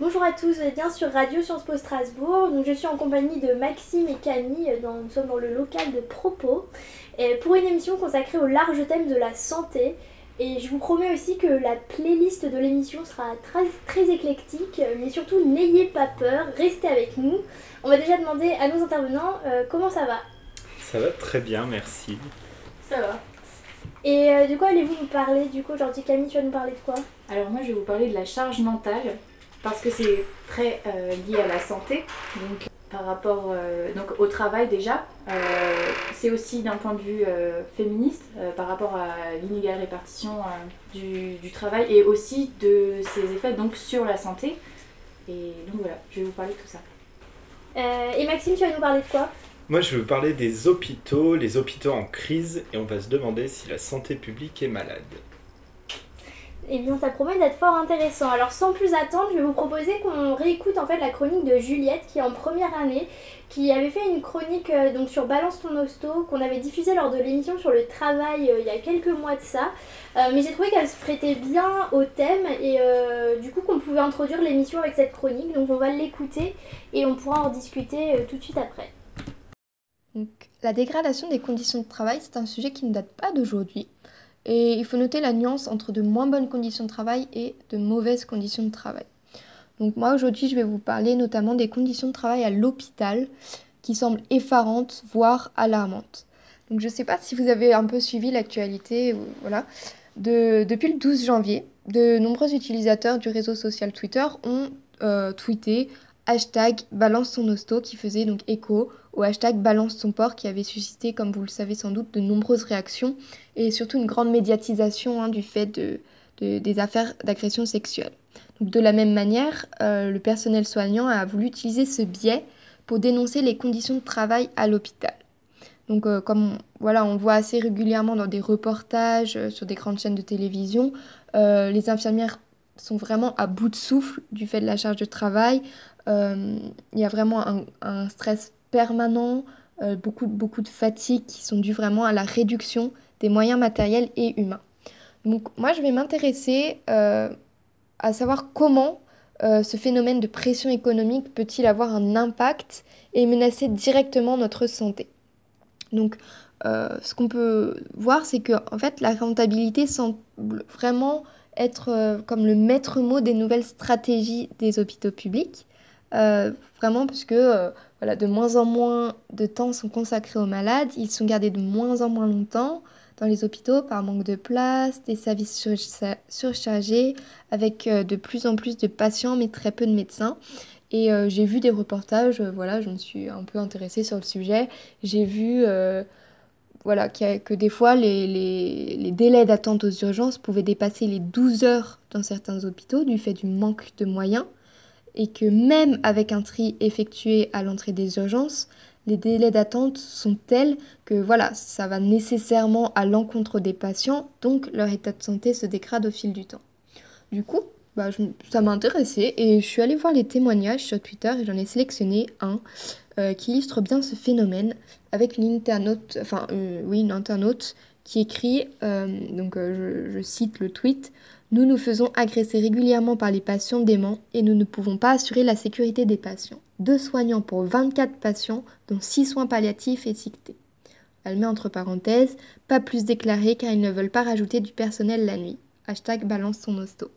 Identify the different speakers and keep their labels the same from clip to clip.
Speaker 1: Bonjour à tous, vous êtes bien sur Radio Sciences Po Strasbourg. Donc, je suis en compagnie de Maxime et Camille. Dans, nous sommes dans le local de Propos et pour une émission consacrée au large thème de la santé. Et je vous promets aussi que la playlist de l'émission sera très, très éclectique, mais surtout n'ayez pas peur, restez avec nous. On va déjà demander à nos intervenants euh, comment ça va?
Speaker 2: Ça va très bien, merci.
Speaker 1: Ça va. Et euh, de quoi allez-vous nous parler? Du coup aujourd'hui Camille, tu vas nous parler de quoi?
Speaker 3: Alors moi je vais vous parler de la charge mentale parce que c'est très euh, lié à la santé. Donc par rapport euh, donc, au travail déjà, euh, c'est aussi d'un point de vue féministe par rapport à l'inégale répartition du, du, travail et aussi de ses effets donc, sur la santé. Et donc voilà, je vais vous parler de tout ça.
Speaker 1: et Maxime, tu vas nous parler de quoi?
Speaker 2: Moi, je vais vous parler des hôpitaux, les hôpitaux en crise, et on va se demander si la santé publique est malade.
Speaker 1: Eh bien, ça promet d'être fort intéressant. Alors, sans plus attendre, je vais vous proposer qu'on réécoute en fait la chronique de Juliette, qui est en première année, qui avait fait une chronique euh, donc sur Balance ton hosto, qu'on avait diffusée lors de l'émission sur le travail euh, il y a quelques mois de ça. Euh, mais j'ai trouvé qu'elle se prêtait bien au thème et du coup qu'on pouvait introduire l'émission avec cette chronique. Donc, on va l'écouter et on pourra en discuter tout de suite après.
Speaker 4: Donc, la dégradation des conditions de travail, c'est un sujet qui ne date pas d'aujourd'hui. Et il faut noter la nuance entre de moins bonnes conditions de travail et de mauvaises conditions de travail. Donc moi aujourd'hui je vais vous parler notamment des conditions de travail à l'hôpital qui semblent effarantes, voire alarmantes. Donc je ne sais pas si vous avez un peu suivi l'actualité, voilà. depuis le 12 janvier, de nombreux utilisateurs du réseau social Twitter ont euh, tweeté hashtag balance son hosto qui faisait donc écho au hashtag balance son port qui avait suscité, comme vous le savez sans doute, de nombreuses réactions et surtout une grande médiatisation hein, du fait de, des affaires d'agression sexuelle. Donc, de la même manière, euh, le personnel soignant a voulu utiliser ce biais pour dénoncer les conditions de travail à l'hôpital. Donc, euh, comme voilà, on voit assez régulièrement dans des reportages euh, sur des grandes chaînes de télévision, les infirmières sont vraiment à bout de souffle du fait de la charge de travail. Il y a vraiment un, stress permanent, euh, beaucoup, beaucoup de fatigue qui sont dues vraiment à la réduction des moyens matériels et humains. Donc moi, je vais m'intéresser euh, à savoir comment euh, ce phénomène de pression économique peut-il avoir un impact et menacer directement notre santé. Donc ce qu'on peut voir, c'est que en fait, la rentabilité semble vraiment être comme le maître mot des nouvelles stratégies des hôpitaux publics. Vraiment, puisque voilà, de moins en moins de temps sont consacrés aux malades, ils sont gardés de moins en moins longtemps dans les hôpitaux par manque de place, des services surchargés, avec euh, de plus en plus de patients mais très peu de médecins. Et euh, j'ai vu des reportages, euh, voilà, je me suis un peu intéressée sur le sujet. J'ai vu voilà, que des fois les, les, les délais d'attente aux urgences pouvaient dépasser les 12 heures dans certains hôpitaux du fait du manque de moyens et que même avec un tri effectué à l'entrée des urgences, les délais d'attente sont tels que voilà, ça va nécessairement à l'encontre des patients, donc leur état de santé se dégrade au fil du temps. Du coup, bah, ça m'a intéressé et je suis allée voir les témoignages sur Twitter et j'en ai sélectionné un euh, qui illustre bien ce phénomène avec une internaute, enfin euh, oui, une internaute qui écrit, euh, donc je, je cite le tweet, nous nous faisons agresser régulièrement par les patients déments et nous ne pouvons pas assurer la sécurité des patients. Deux soignants pour 24 patients, dont 6 soins palliatifs étiquetés. Elle met entre parenthèses, pas plus déclaré car ils ne veulent pas rajouter du personnel la nuit. Hashtag balance son hosto.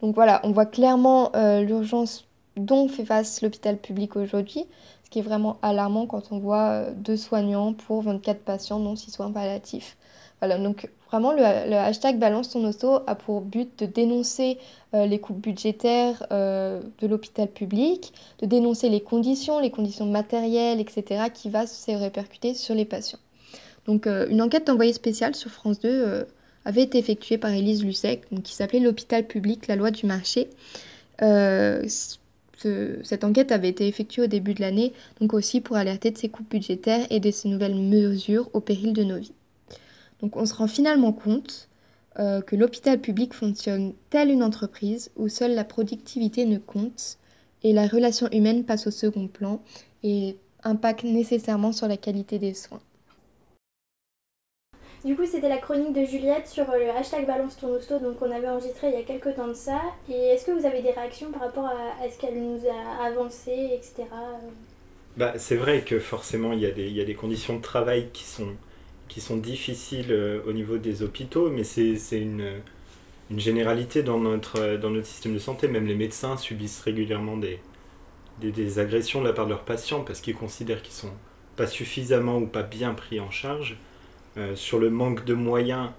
Speaker 4: Donc voilà, on voit clairement euh, l'urgence dont fait face l'hôpital public aujourd'hui, ce qui est vraiment alarmant quand on voit euh, deux soignants pour 24 patients, dont 6 soins palliatifs. Voilà, donc vraiment le, hashtag Balance ton hosto a pour but de dénoncer euh, les coupes budgétaires euh, de l'hôpital public, de dénoncer les conditions, les conditions matérielles, etc., qui va se répercuter sur les patients. Donc euh, une enquête d'envoyé spécial sur France 2 avait été effectuée par Élise Lucek, qui s'appelait L'hôpital public, la loi du marché. cette enquête avait été effectuée au début de l'année, donc aussi pour alerter de ces coupes budgétaires et de ces nouvelles mesures au péril de nos vies. Donc on se rend finalement compte euh, que l'hôpital public fonctionne telle une entreprise où seule la productivité ne compte et la relation humaine passe au second plan et impacte nécessairement sur la qualité des soins.
Speaker 1: Du coup, c'était la chronique de Juliette sur le hashtag Balance ton hosto, donc on avait enregistré il y a quelques temps de ça. Et est-ce que vous avez des réactions par rapport à, ce qu'elle nous a avancé, etc.
Speaker 2: Bah, c'est vrai que forcément, il y, a des, il y a des conditions de travail qui sont, qui sont difficiles au niveau des hôpitaux, mais c'est une, une généralité dans notre, dans notre système de santé. Même les médecins subissent régulièrement des, des, agressions de la part de leurs patients parce qu'ils considèrent qu'ils sont pas suffisamment ou pas bien pris en charge. Euh, sur le manque de moyens,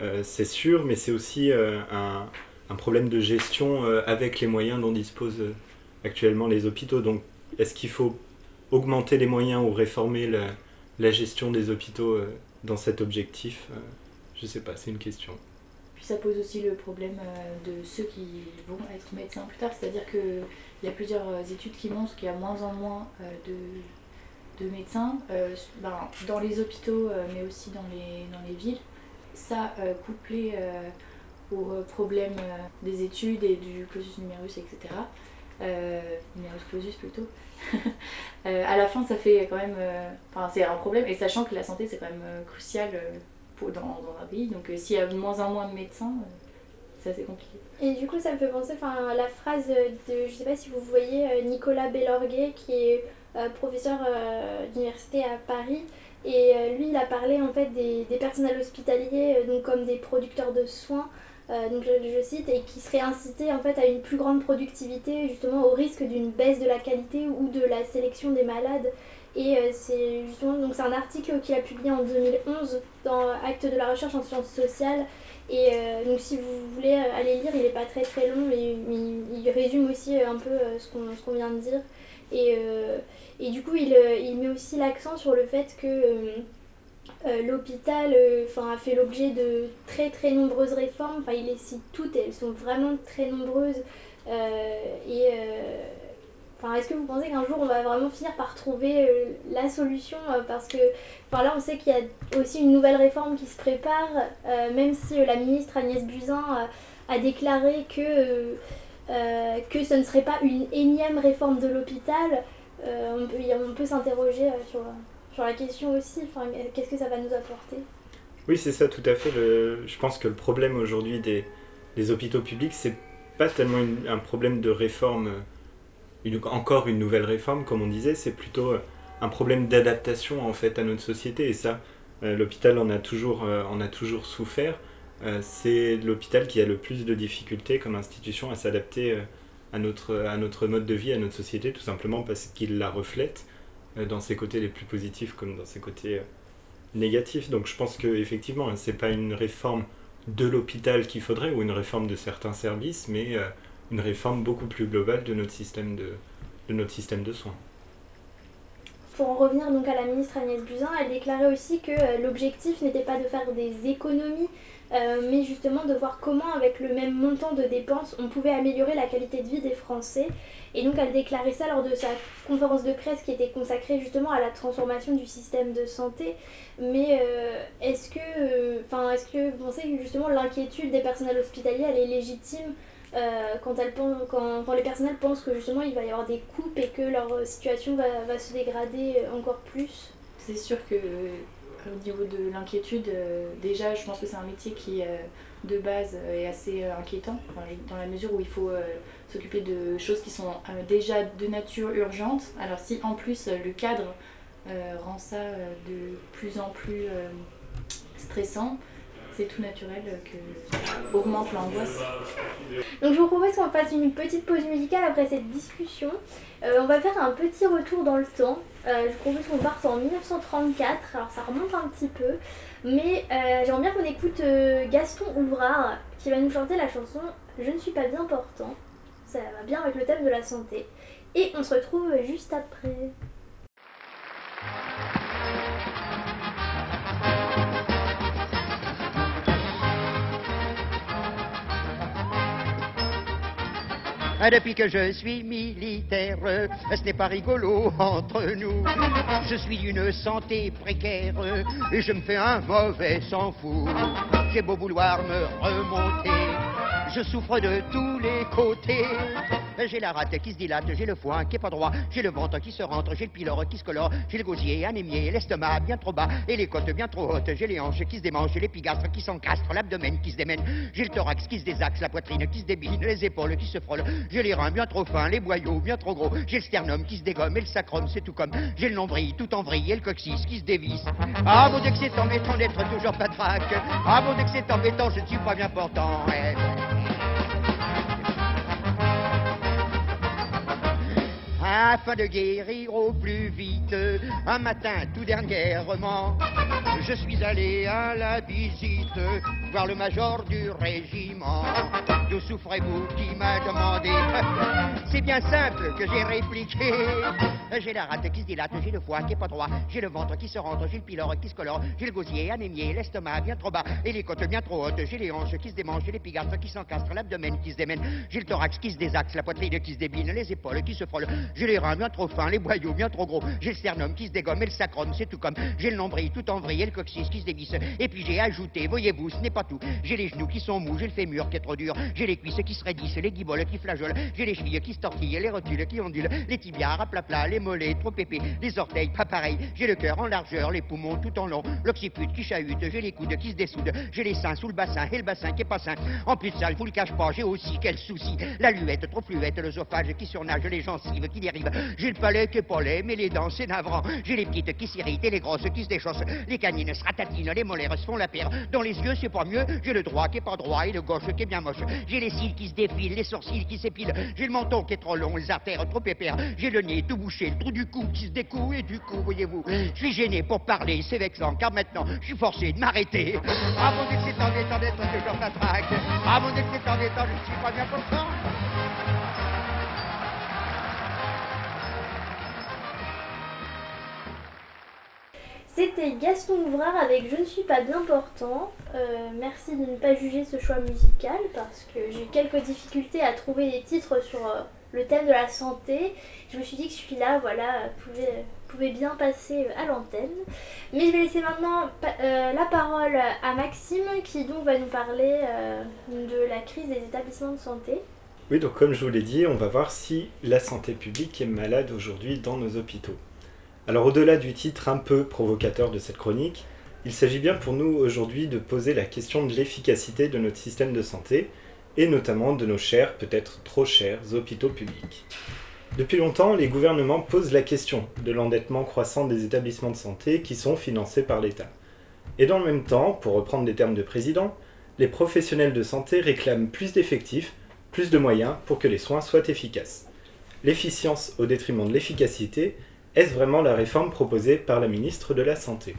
Speaker 2: euh, c'est sûr, mais c'est aussi euh, un, un, problème de gestion avec les moyens dont disposent actuellement les hôpitaux. Donc, est-ce qu'il faut augmenter les moyens ou réformer la gestion des hôpitaux dans cet objectif Je ne sais pas, c'est une question.
Speaker 3: Puis ça pose aussi le problème de ceux qui vont être médecins plus tard, c'est-à-dire que il y a plusieurs euh, études qui montrent qu'il y a moins en moins euh, de, de médecins euh, ben, dans les hôpitaux, mais aussi dans les, dans les villes. Ça, couplé au problème des études et du clausus numerus, etc. numerus clausus plutôt. à la fin, ça fait quand même. Enfin, c'est un problème, et sachant que la santé, c'est quand même crucial pour, dans, dans, un pays. Donc, s'il y a de moins en moins de médecins, c'est assez compliqué.
Speaker 1: Et du coup, ça me fait penser à la phrase de, je sais pas si vous voyez, euh, Nicolas Bellorguet, qui est euh, professeur euh, d'université à Paris. Et lui, il a parlé en fait des, des personnels hospitaliers donc comme des producteurs de soins, donc je, cite, et qui seraient incités en fait à une plus grande productivité, justement au risque d'une baisse de la qualité ou de la sélection des malades. Et c'est justement donc c'est un article qu'il a publié en 2011 dans Acte de la recherche en sciences sociales et euh, donc si vous voulez aller lire, il n'est pas très très long, mais, il résume aussi un peu euh, ce qu'on vient de dire. Et, euh, et du coup, il, il met aussi l'accent sur le fait que l'hôpital a fait l'objet de très très nombreuses réformes. Enfin, il les cite toutes et elles sont vraiment très nombreuses. et Enfin, est-ce que vous pensez qu'un jour on va vraiment finir par trouver euh, la solution euh, Parce que là, on sait qu'il y a aussi une nouvelle réforme qui se prépare, euh, même si la ministre Agnès Buzyn a déclaré que, que ce ne serait pas une énième réforme de l'hôpital. on peut, on peut s'interroger sur, sur la question aussi. Qu'est-ce que ça va nous apporter?
Speaker 2: Oui, c'est ça, tout à fait. je pense que le problème aujourd'hui des, hôpitaux publics, c'est pas tellement un problème de réforme encore une nouvelle réforme, comme on disait, c'est plutôt euh, un problème d'adaptation en fait à notre société. Et ça, euh, l'hôpital en a toujours, euh, en a toujours souffert. c'est l'hôpital qui a le plus de difficultés comme institution à s'adapter à, notre, à notre mode de vie, à notre société, tout simplement parce qu'il la reflète dans ses côtés les plus positifs comme dans ses côtés négatifs. Donc je pense que effectivement, c'est pas une réforme de l'hôpital qu'il faudrait ou une réforme de certains services, mais une réforme beaucoup plus globale de notre système de, de, notre système de soins.
Speaker 1: Pour en revenir donc à la ministre Agnès Buzyn, elle déclarait aussi que euh, l'objectif n'était pas de faire des économies, euh, mais justement de voir comment avec le même montant de dépenses on pouvait améliorer la qualité de vie des Français. Et donc elle déclarait ça lors de sa conférence de presse qui était consacrée justement à la transformation du système de santé. Mais euh, est-ce que, enfin, est-ce que vous pensez que justement l'inquiétude des personnels hospitaliers elle est légitime euh, quand, quand, quand, les personnels pensent que justement il va y avoir des coupes et que leur situation va, se dégrader encore plus?
Speaker 3: C'est sûr que euh, au niveau de l'inquiétude, euh, déjà je pense que c'est un métier qui de base est assez inquiétant, dans la mesure où il faut s'occuper de choses qui sont déjà de nature urgente. Alors si en plus le cadre rend ça de plus en plus stressant, c'est tout naturel que augmente l'angoisse.
Speaker 1: Donc je vous propose qu'on fasse une petite pause musicale après cette discussion. Euh, on va faire un petit retour dans le temps. Euh, je vous propose qu'on parte en 1934, alors ça remonte un petit peu, mais euh, j'aimerais bien qu'on écoute Gaston Ouvrard qui va nous chanter la chanson Je ne suis pas bien portant. Ça va bien avec le thème de la santé. Et on se retrouve juste après.
Speaker 5: Depuis que je suis militaire, ce n'est pas rigolo entre nous. Je suis d'une santé précaire et je me fais un mauvais sang fou. J'ai beau vouloir me remonter, je souffre de tous les côtés. J'ai la rate qui se dilate, j'ai le foin qui est pas droit, j'ai le ventre qui se rentre, j'ai le pylore qui se colore, j'ai le gosier anémié, l'estomac bien trop bas et les côtes bien trop hautes, j'ai les hanches qui se démangent, j'ai l'épigastre qui s'encastre, l'abdomen qui se démène, j'ai le thorax qui se désaxe, la poitrine qui se débine, les épaules qui se frôlent, j'ai les reins bien trop fins, les boyaux bien trop gros, j'ai le sternum qui se dégomme et le sacrum c'est tout comme, j'ai le nombril tout en vrille et le coccyx qui se dévisse. Ah mon Dieu c'est embêtant d'être toujours patraque, ah mon Dieu c'est embêtant, je ne suis pas bien portant. Ouais. Afin de guérir au plus vite, un matin tout dernièrement, je suis allé à la visite voir le major du régiment. D'où souffrez-vous qui m'a demandé? C'est bien simple que j'ai répliqué. J'ai la rate qui se dilate, j'ai le foie qui est pas droit, j'ai le ventre qui se rentre, j'ai le pylore qui se colore, j'ai le gosier anémié, l'estomac bien trop bas et les côtes bien trop hautes, j'ai les hanches qui se démangent, j'ai l'épigastre qui s'encastre, l'abdomen qui se démène, j'ai le thorax qui se désaxe, la poitrine qui se débine, les épaules qui se frôlent, j'ai les reins bien trop fins, les boyaux bien trop gros, j'ai le sternum qui se dégomme et le sacrum, c'est tout comme, j'ai le nombril tout en vrille et le coccyx qui se dévisse, et puis j'ai ajouté, voyez-vous, ce n'est pas tout, j'ai les genoux qui sont mous, j'ai le fémur qui est trop dur, j'ai les cuisses qui se raidissent, les guiboles qui flageolent, j'ai les chevilles qui se tortillent, les rotules qui ondulent, les tibias à plat plat, les mollets trop épais, les orteils pas pareils, j'ai le cœur en largeur, les poumons tout en long, l'occiput qui chahute, j'ai les coudes qui se dessoudent, j'ai les seins sous le bassin et le bassin qui est pas sain. En plus de ça, je vous le cache pas, j'ai aussi quel souci, la luette trop fluette, l'œsophage qui surnage, les gencives qui j'ai le palais qui est pas laid, mais les dents c'est navrant, j'ai les petites qui s'irritent et les grosses qui se déchaussent, les canines se ratatinent, les molaires se font la paire, dans les yeux c'est pas mieux, j'ai le droit qui est pas droit et le gauche qui est bien moche, j'ai les cils qui se défilent, les sourcils qui s'épilent, j'ai le menton qui est trop long, les artères trop épais, j'ai le nez tout bouché, le trou du cou qui se découle et du coup, voyez-vous, je suis gêné pour parler, c'est vexant, car maintenant, je suis forcé de m'arrêter. Ah mon Dieu, c'est embêtant d'être toujours patraque. Ah mon Dieu, c'est embêtant, je ne suis pas bien content.
Speaker 1: C'était Gaston Ouvrard avec Je ne suis pas bien portant. Euh, merci de ne pas juger ce choix musical parce que j'ai eu quelques difficultés à trouver des titres sur euh, le thème de la santé. Je me suis dit que celui-là, voilà, pouvait, pouvait bien passer à l'antenne. Mais je vais laisser maintenant euh, la parole à Maxime qui donc va nous parler euh, de la crise des établissements de santé.
Speaker 2: Oui, donc comme je vous l'ai dit, on va voir si la santé publique est malade aujourd'hui dans nos hôpitaux. Alors au-delà du titre un peu provocateur de cette chronique, il s'agit bien pour nous aujourd'hui de poser la question de l'efficacité de notre système de santé, et notamment de nos chers, peut-être trop chers, hôpitaux publics. Depuis longtemps, les gouvernements posent la question de l'endettement croissant des établissements de santé qui sont financés par l'État. Et dans le même temps, pour reprendre des termes de président, les professionnels de santé réclament plus d'effectifs, plus de moyens pour que les soins soient efficaces. L'efficience au détriment de l'efficacité, est-ce vraiment la réforme proposée par la ministre de la Santé?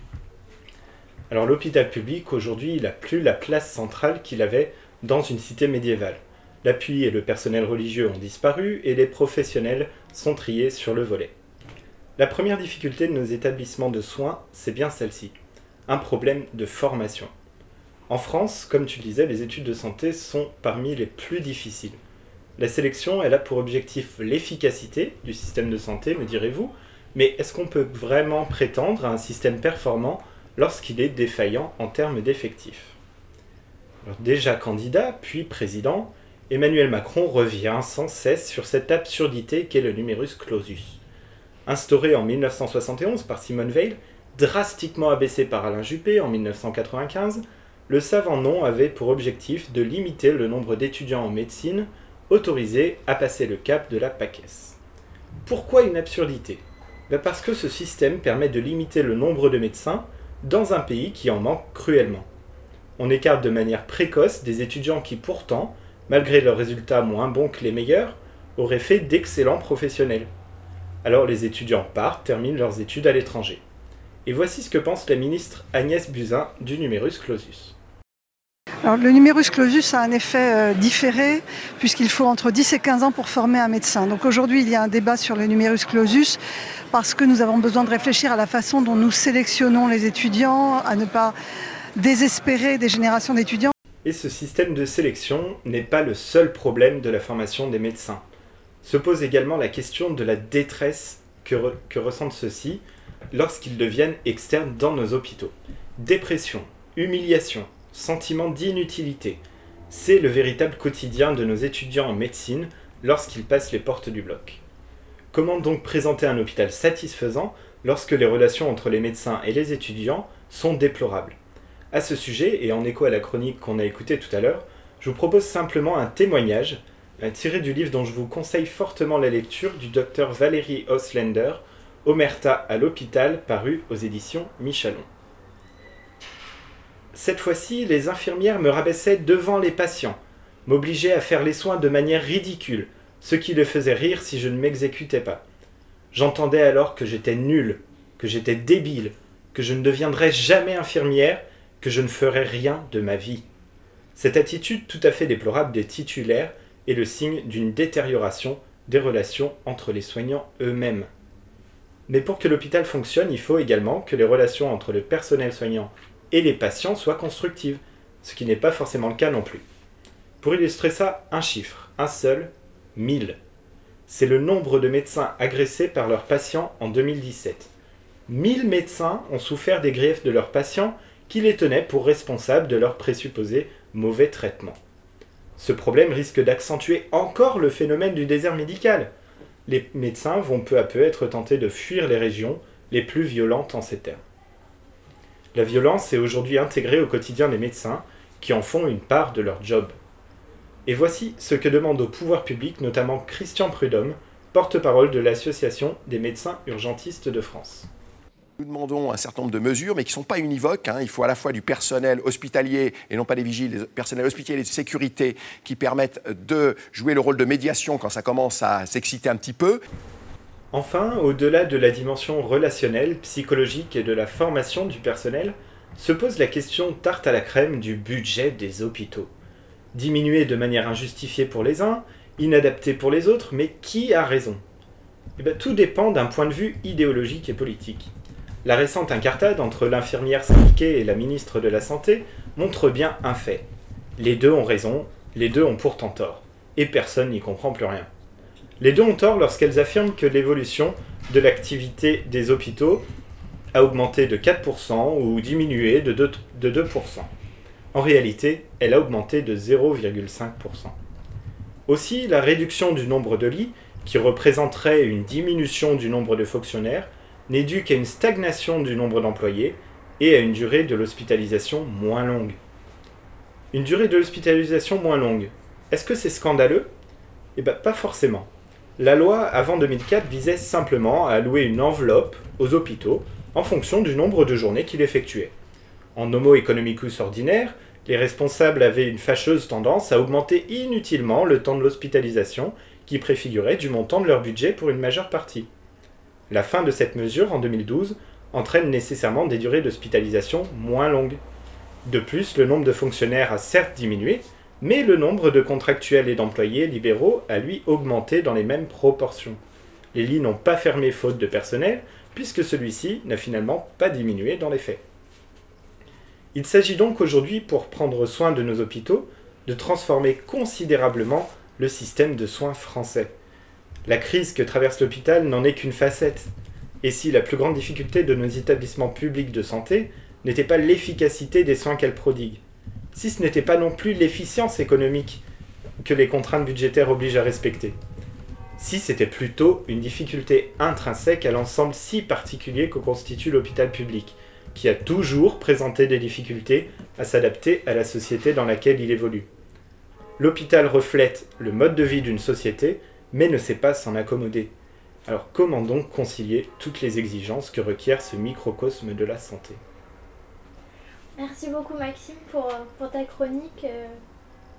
Speaker 2: Alors l'hôpital public, aujourd'hui, il n'a plus la place centrale qu'il avait dans une cité médiévale. L'appui et le personnel religieux ont disparu et les professionnels sont triés sur le volet. La première difficulté de nos établissements de soins, c'est bien celle-ci. Un problème de formation. En France, comme tu le disais, les études de santé sont parmi les plus difficiles. La sélection, elle a pour objectif l'efficacité du système de santé, me direz-vous, mais est-ce qu'on peut vraiment prétendre à un système performant lorsqu'il est défaillant en termes d'effectifs? Déjà candidat, puis président, Emmanuel Macron revient sans cesse sur cette absurdité qu'est le numerus clausus. Instauré en 1971 par Simone Veil, drastiquement abaissé par Alain Juppé en 1995, le savant nom avait pour objectif de limiter le nombre d'étudiants en médecine autorisés à passer le cap de la PACES. Pourquoi une absurdité? Ben Parce que ce système permet de limiter le nombre de médecins dans un pays qui en manque cruellement. On écarte de manière précoce des étudiants qui pourtant, malgré leurs résultats moins bons que les meilleurs, auraient fait d'excellents professionnels. Alors les étudiants partent, terminent leurs études à l'étranger. Et voici ce que pense la ministre Agnès Buzyn du numerus clausus.
Speaker 6: Le numerus clausus a un effet euh, différé puisqu'il faut entre 10 et 15 ans pour former un médecin. Donc aujourd'hui, il y a un débat sur le numerus clausus parce que nous avons besoin de réfléchir à la façon dont nous sélectionnons les étudiants, à ne pas désespérer des générations d'étudiants.
Speaker 2: Et ce système de sélection n'est pas le seul problème de la formation des médecins. Se pose également la question de la détresse que, re que ressentent ceux-ci lorsqu'ils deviennent externes dans nos hôpitaux. Dépression, humiliation, sentiment d'inutilité. C'est le véritable quotidien de nos étudiants en médecine lorsqu'ils passent les portes du bloc. Comment donc présenter un hôpital satisfaisant lorsque les relations entre les médecins et les étudiants sont déplorables? À ce sujet, et en écho à la chronique qu'on a écoutée tout à l'heure, je vous propose simplement un témoignage tiré du livre dont je vous conseille fortement la lecture du docteur Valérie Auslander, Omerta à l'hôpital, paru aux éditions Michalon. Cette fois-ci, les infirmières me rabaissaient devant les patients, m'obligeaient à faire les soins de manière ridicule, ce qui les faisait rire si je ne m'exécutais pas. J'entendais alors que j'étais nul, que j'étais débile, que je ne deviendrais jamais infirmière, que je ne ferais rien de ma vie. Cette attitude tout à fait déplorable des titulaires est le signe d'une détérioration des relations entre les soignants eux-mêmes. Mais pour que l'hôpital fonctionne, il faut également que les relations entre le personnel soignant et les patients soient constructives, ce qui n'est pas forcément le cas non plus. Pour illustrer ça, un chiffre, un seul, 1000. C'est le nombre de médecins agressés par leurs patients en 2017. 1000 médecins ont souffert des griefs de leurs patients qui les tenaient pour responsables de leur présupposé mauvais traitement. Ce problème risque d'accentuer encore le phénomène du désert médical. Les médecins vont peu à peu être tentés de fuir les régions les plus violentes en ces termes. La violence est aujourd'hui intégrée au quotidien des médecins qui en font une part de leur job. Et voici ce que demande au pouvoir public, notamment Christian Prudhomme, porte-parole de l'Association des médecins urgentistes de France.
Speaker 7: Nous demandons un certain nombre de mesures, mais qui ne sont pas univoques. Hein. Il faut à la fois du personnel hospitalier, et non pas des vigiles, des personnels hospitaliers de sécurité, qui permettent de jouer le rôle de médiation quand ça commence à s'exciter un petit peu.
Speaker 2: Enfin, au-delà de la dimension relationnelle, psychologique et de la formation du personnel, se pose la question tarte à la crème du budget des hôpitaux. Diminué de manière injustifiée pour les uns, inadapté pour les autres, mais qui a raison? Eh bien, Tout dépend d'un point de vue idéologique et politique. La récente incartade entre l'infirmière syndiquée et la ministre de la Santé montre bien un fait. Les deux ont raison, les deux ont pourtant tort. Et personne n'y comprend plus rien. Les deux ont tort lorsqu'elles affirment que l'évolution de l'activité des hôpitaux a augmenté de 4% ou diminué de 2%. De 2%. En réalité, elle a augmenté de 0,5%. Aussi, la réduction du nombre de lits, qui représenterait une diminution du nombre de fonctionnaires, n'est dû qu'à une stagnation du nombre d'employés et à une durée de l'hospitalisation moins longue. Une durée de l'hospitalisation moins longue, est-ce que c'est scandaleux? Eh bien, pas forcément. La loi avant 2004 visait simplement à allouer une enveloppe aux hôpitaux en fonction du nombre de journées qu'il effectuait. En homo economicus ordinaire, les responsables avaient une fâcheuse tendance à augmenter inutilement le temps de l'hospitalisation qui préfigurait du montant de leur budget pour une majeure partie. La fin de cette mesure, en 2012, entraîne nécessairement des durées d'hospitalisation moins longues. De plus, le nombre de fonctionnaires a certes diminué, mais le nombre de contractuels et d'employés libéraux a lui augmenté dans les mêmes proportions. Les lits n'ont pas fermé faute de personnel, puisque celui-ci n'a finalement pas diminué dans les faits. Il s'agit donc aujourd'hui, pour prendre soin de nos hôpitaux, de transformer considérablement le système de soins français. La crise que traverse l'hôpital n'en est qu'une facette. Et si la plus grande difficulté de nos établissements publics de santé n'était pas l'efficacité des soins qu'elles prodiguent, si ce n'était pas non plus l'efficience économique que les contraintes budgétaires obligent à respecter, si c'était plutôt une difficulté intrinsèque à l'ensemble si particulier que constitue l'hôpital public, qui a toujours présenté des difficultés à s'adapter à la société dans laquelle il évolue. L'hôpital reflète le mode de vie d'une société mais ne sait pas s'en accommoder. Alors comment donc concilier toutes les exigences que requiert ce microcosme de la santé?
Speaker 1: Merci beaucoup Maxime pour, pour ta chronique euh,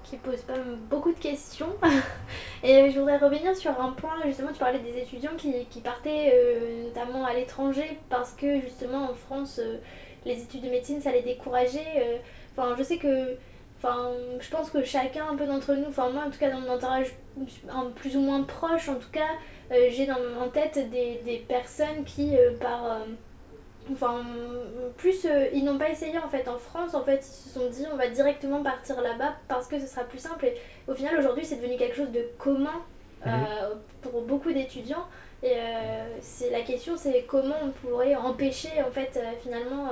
Speaker 1: qui pose pas beaucoup de questions. Et je voudrais revenir sur un point, justement tu parlais des étudiants qui, partaient euh, notamment à l'étranger parce que justement en France euh, les études de médecine ça les décourageait. Enfin je sais que Enfin, je pense que chacun, un peu d'entre nous, enfin moi en tout cas dans mon entourage plus ou moins proche, en tout cas, euh, j'ai en tête des, des, personnes qui, euh, par... Euh, enfin, plus, ils n'ont pas essayé en fait en France, en fait, ils se sont dit on va directement partir là-bas parce que ce sera plus simple. Et au final, aujourd'hui, c'est devenu quelque chose de commun mhm. pour beaucoup d'étudiants. Et c'est la question, c'est comment on pourrait empêcher en fait finalement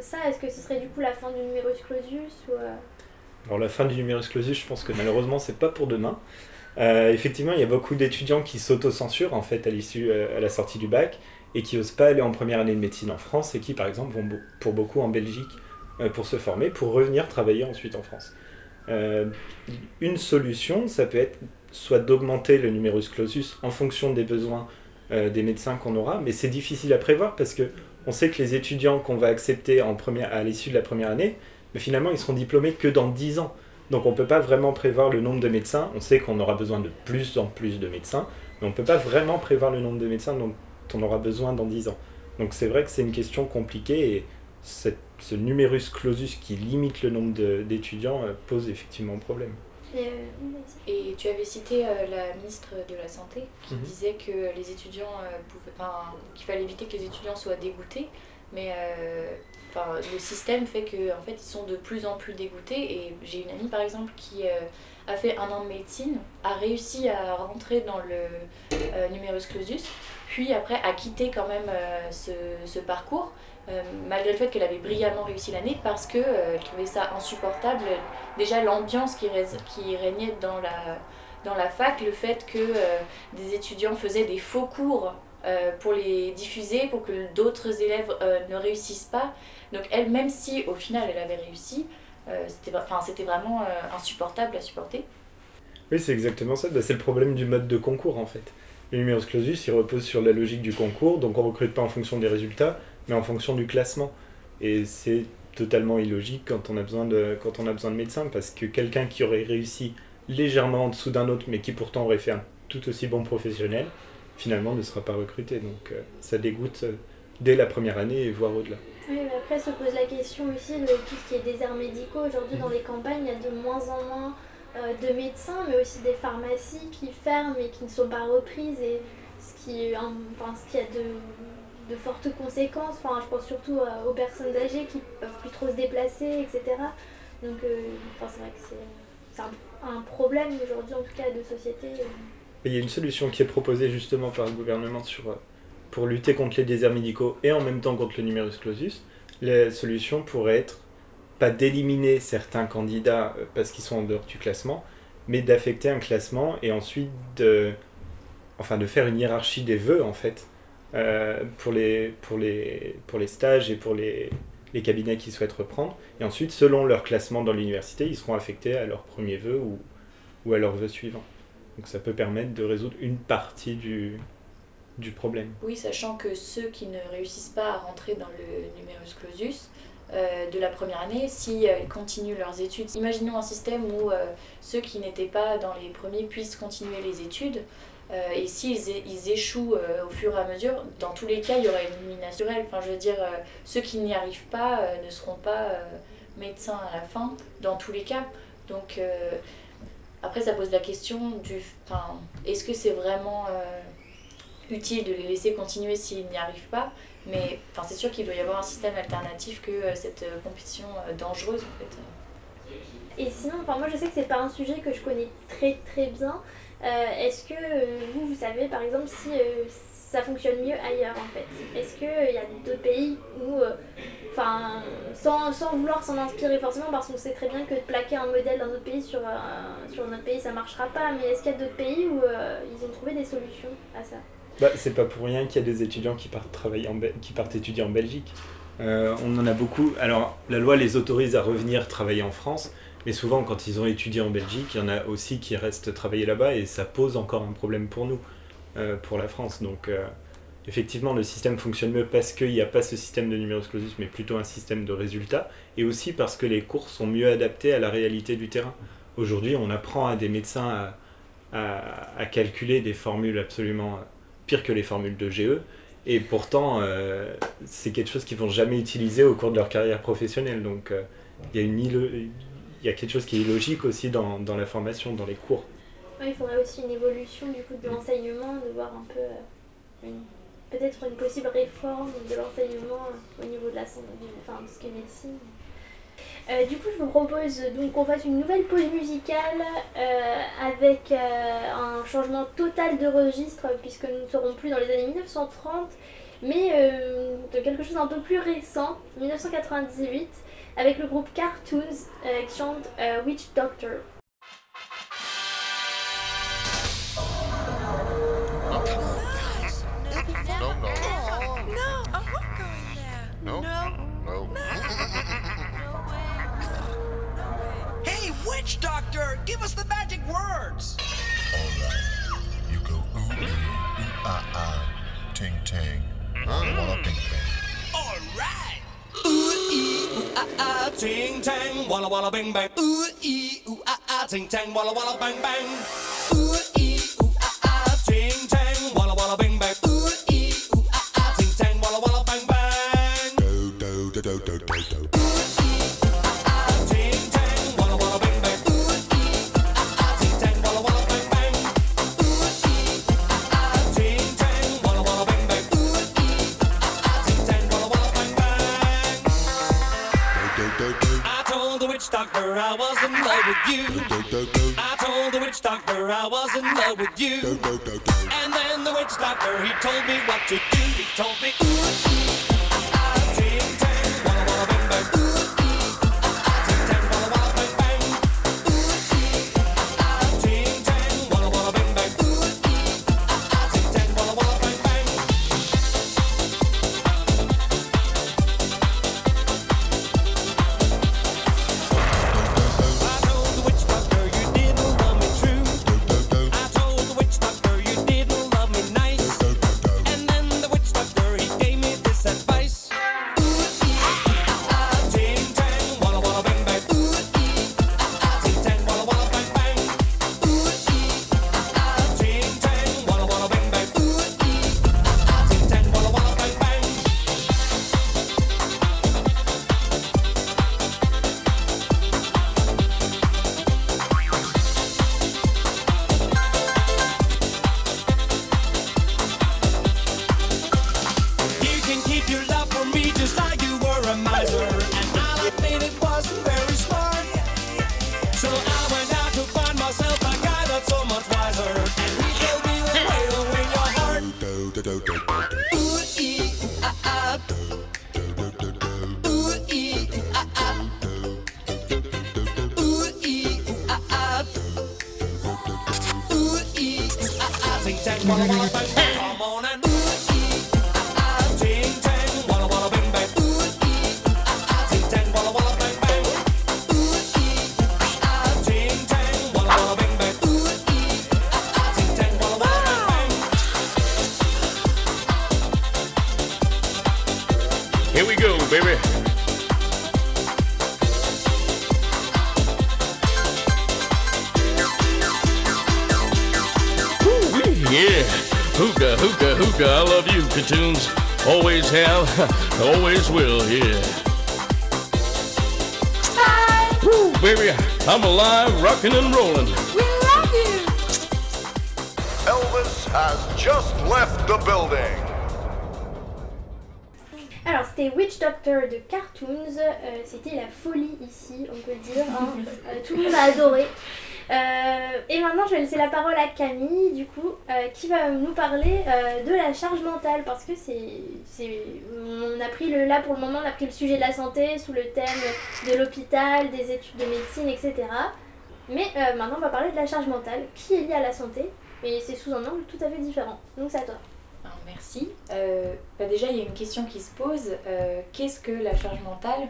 Speaker 1: ça. Est-ce que ce serait du coup la fin du numerus clausus ou
Speaker 2: alors la fin du numerus clausus, je pense que malheureusement c'est pas pour demain. effectivement, il y a beaucoup d'étudiants qui s'autocensurent en fait à l'issue, à la sortie du bac, et qui n'osent pas aller en première année de médecine en France, et qui par exemple vont pour beaucoup en Belgique pour se former, pour revenir travailler ensuite en France. une solution, ça peut être soit d'augmenter le numerus clausus en fonction des besoins des médecins qu'on aura, mais c'est difficile à prévoir parce que on sait que les étudiants qu'on va accepter en première, à l'issue de la première année, mais finalement, ils seront diplômés que dans 10 ans. Donc on ne peut pas vraiment prévoir le nombre de médecins. On sait qu'on aura besoin de plus en plus de médecins, mais on ne peut pas vraiment prévoir le nombre de médecins on aura besoin dans 10 ans. Donc c'est vrai que c'est une question compliquée et ce numerus clausus qui limite le nombre d'étudiants euh, pose effectivement problème.
Speaker 3: Euh, et tu avais cité euh, la ministre de la Santé qui mhm. disait que les étudiants pouvaient, qu'il fallait éviter que les étudiants soient dégoûtés, mais Enfin, le système fait qu'en en fait, ils sont de plus en plus dégoûtés. Et j'ai une amie, par exemple, qui euh, a fait un an de médecine, a réussi à rentrer dans le euh, numerus clausus, puis après a quitté quand même euh, ce, ce, parcours, malgré le fait qu'elle avait brillamment réussi l'année, parce qu'elle trouvait ça insupportable. Déjà, l'ambiance qui, qui régnait dans la, dans la fac, le fait que des étudiants faisaient des faux cours pour les diffuser, pour que d'autres élèves ne réussissent pas. Donc elle, même si au final elle avait réussi, euh, c'était vraiment euh, insupportable à supporter.
Speaker 2: Oui, c'est exactement ça. Bah, c'est le problème du mode de concours en fait. Le numerus clausus, il repose sur la logique du concours, donc on recrute pas en fonction des résultats, mais en fonction du classement. Et c'est totalement illogique quand on a besoin de, quand on a besoin de médecins, parce que quelqu'un qui aurait réussi légèrement en dessous d'un autre, mais qui pourtant aurait fait un tout aussi bon professionnel, finalement ne sera pas recruté. Donc euh, ça dégoûte dès la première année et voire au-delà.
Speaker 1: Oui, mais après se pose la question aussi de tout ce qui est déserts médicaux. Aujourd'hui, dans les campagnes, il y a de moins en moins euh, de médecins, mais aussi des pharmacies qui ferment et qui ne sont pas reprises, et ce qui, enfin, ce qui a de, de fortes conséquences. Enfin, je pense surtout euh, aux personnes âgées qui peuvent plus trop se déplacer, etc. Donc, euh, enfin, c'est vrai que c'est un, un, problème aujourd'hui, en tout cas, de société.
Speaker 2: Il y a une solution qui est proposée justement par le gouvernement pour lutter contre les déserts médicaux et en même temps contre le numerus clausus, la solution pourrait être pas d'éliminer certains candidats euh, parce qu'ils sont en dehors du classement, mais d'affecter un classement et ensuite de, enfin de faire une hiérarchie des vœux en fait euh, pour, les, pour, les, pour les stages et pour les, les cabinets qui souhaitent reprendre. Et ensuite, selon leur classement dans l'université, ils seront affectés à leur premier vœu ou, ou à leur vœu suivant. Donc ça peut permettre de résoudre une partie du, du problème.
Speaker 3: Oui, sachant que ceux qui ne réussissent pas à rentrer dans le numerus clausus de la première année, s'ils euh, continuent leurs études, imaginons un système où euh, ceux qui n'étaient pas dans les premiers puissent continuer les études. et s'ils ils échouent au fur et à mesure, dans tous les cas, il y aura une élimination. Enfin, je veux dire, ceux qui n'y arrivent pas ne seront pas médecins à la fin, dans tous les cas. Donc, après, ça pose la question du. Est-ce que c'est vraiment utile de les laisser continuer s'ils n'y arrivent pas? Mais c'est sûr qu'il doit y avoir un système alternatif que euh, cette euh, compétition euh, dangereuse en fait.
Speaker 1: Et sinon, enfin moi je sais que c'est pas un sujet que je connais très très bien. Est-ce que vous, vous savez par exemple si ça fonctionne mieux ailleurs en fait? Est-ce qu'il y a d'autres pays où, enfin, sans, sans, vouloir s'en inspirer forcément, parce qu'on sait très bien que de plaquer un modèle d'un autre pays sur, sur notre pays ça marchera pas, mais est-ce qu'il y a d'autres pays où ils ont trouvé des solutions à ça?
Speaker 2: Bah, c'est pas pour rien qu'il y a des étudiants qui partent, travailler en qui partent étudier en Belgique. Euh, on en a beaucoup. Alors, la loi les autorise à revenir travailler en France, mais souvent, quand ils ont étudié en Belgique, il y en a aussi qui restent travailler là-bas et ça pose encore un problème pour nous, euh, pour la France. Donc, euh, effectivement, le système fonctionne mieux parce qu'il n'y a pas ce système de numerus clausus, mais plutôt un système de résultats, et aussi parce que les cours sont mieux adaptés à la réalité du terrain. Aujourd'hui, on apprend à des médecins à calculer des formules absolument pire que les formules de GE. Et pourtant, euh, c'est quelque chose qu'ils vont jamais utiliser au cours de leur carrière professionnelle. Donc, euh, il y, une il y a quelque chose qui est illogique aussi dans, dans la formation, dans les cours.
Speaker 1: il faudrait aussi une évolution du coup de l'enseignement, de voir un peu euh, peut-être une possible réforme de l'enseignement au niveau de la santé, enfin, de ce qui est médecine. Euh, du coup, je vous propose donc qu'on fasse une nouvelle pause musicale euh, avec euh, un changement total de registre puisque nous ne serons plus dans les années 1930, mais de quelque chose un peu plus récent, 1998, avec le groupe Cartoons qui chante Witch Doctor.
Speaker 8: Hein Give us the magic words. All
Speaker 9: right. You go ooh, ooh, ooh, ah, ah, ting, ting. Mm. Walla, bing, bang. All right. Ooh, ee, ooh, ah, ah, ting, tang. Walla, walla, bing, bang. Ooh, ee, ooh, ah, ah, ting, tang. Walla, walla, bang, bang. Ooh, you. And then the witch doctor he told me what to do. He told me ooh ee
Speaker 10: always will. Yeah. Woo, baby, I'm alive, rocking and rolling.
Speaker 8: Elvis has just left the building.
Speaker 1: Alors, c'était Witch Doctor de Cartoons. euh, c'était la folie ici, on peut dire. hein. Euh, tout le monde a adoré. Euh, et maintenant, je vais laisser la parole à Camille, du coup, euh, qui va nous parler euh, de la charge mentale. Parce que c'est. On a pris le. Là, pour le moment, on a pris le sujet de la santé sous le thème de l'hôpital, des études de médecine, etc. Mais maintenant, on va parler de la charge mentale, qui est liée à la santé. Et c'est sous un angle tout à fait différent. Donc, c'est à toi.
Speaker 3: Alors, merci. Bah déjà, il y a une question qui se pose. Qu'est-ce que la charge mentale?